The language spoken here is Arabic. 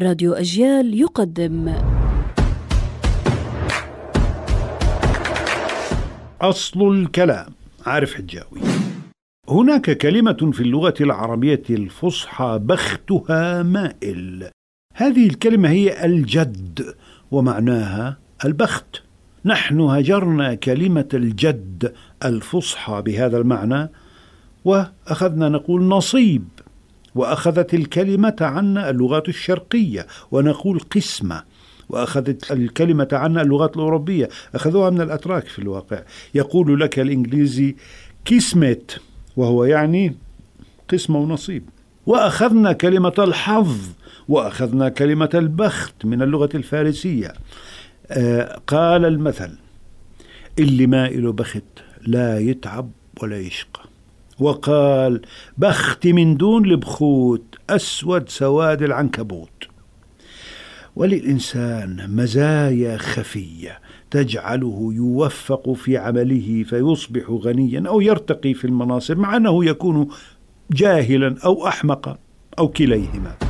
راديو أجيال يقدم. أصل الكلام عارف حجاوي. هناك كلمة في اللغة العربية الفصحى بختها مائل. هذه الكلمة هي الجد ومعناها البخت. نحن هجرنا كلمة الجد الفصحى بهذا المعنى وأخذنا نقول نصيب. وأخذت الكلمة عنا اللغات الشرقية ونقول قسمة. وأخذت الكلمة عنا اللغات الأوروبية. أخذوها من الأتراك في الواقع. يقول لك الإنجليزي كيسمت وهو يعني قسمة ونصيب. وأخذنا كلمة الحظ وأخذنا كلمة البخت من اللغة الفارسية. آه قال المثل اللي ما إله بخت لا يتعب ولا يشقى. وقال بخت من دون البخوت أسود سواد العنكبوت. وللإنسان مزايا خفية تجعله يوفق في عمله فيصبح غنيا أو يرتقي في المناصب مع أنه يكون جاهلا أو أحمقا أو كليهما.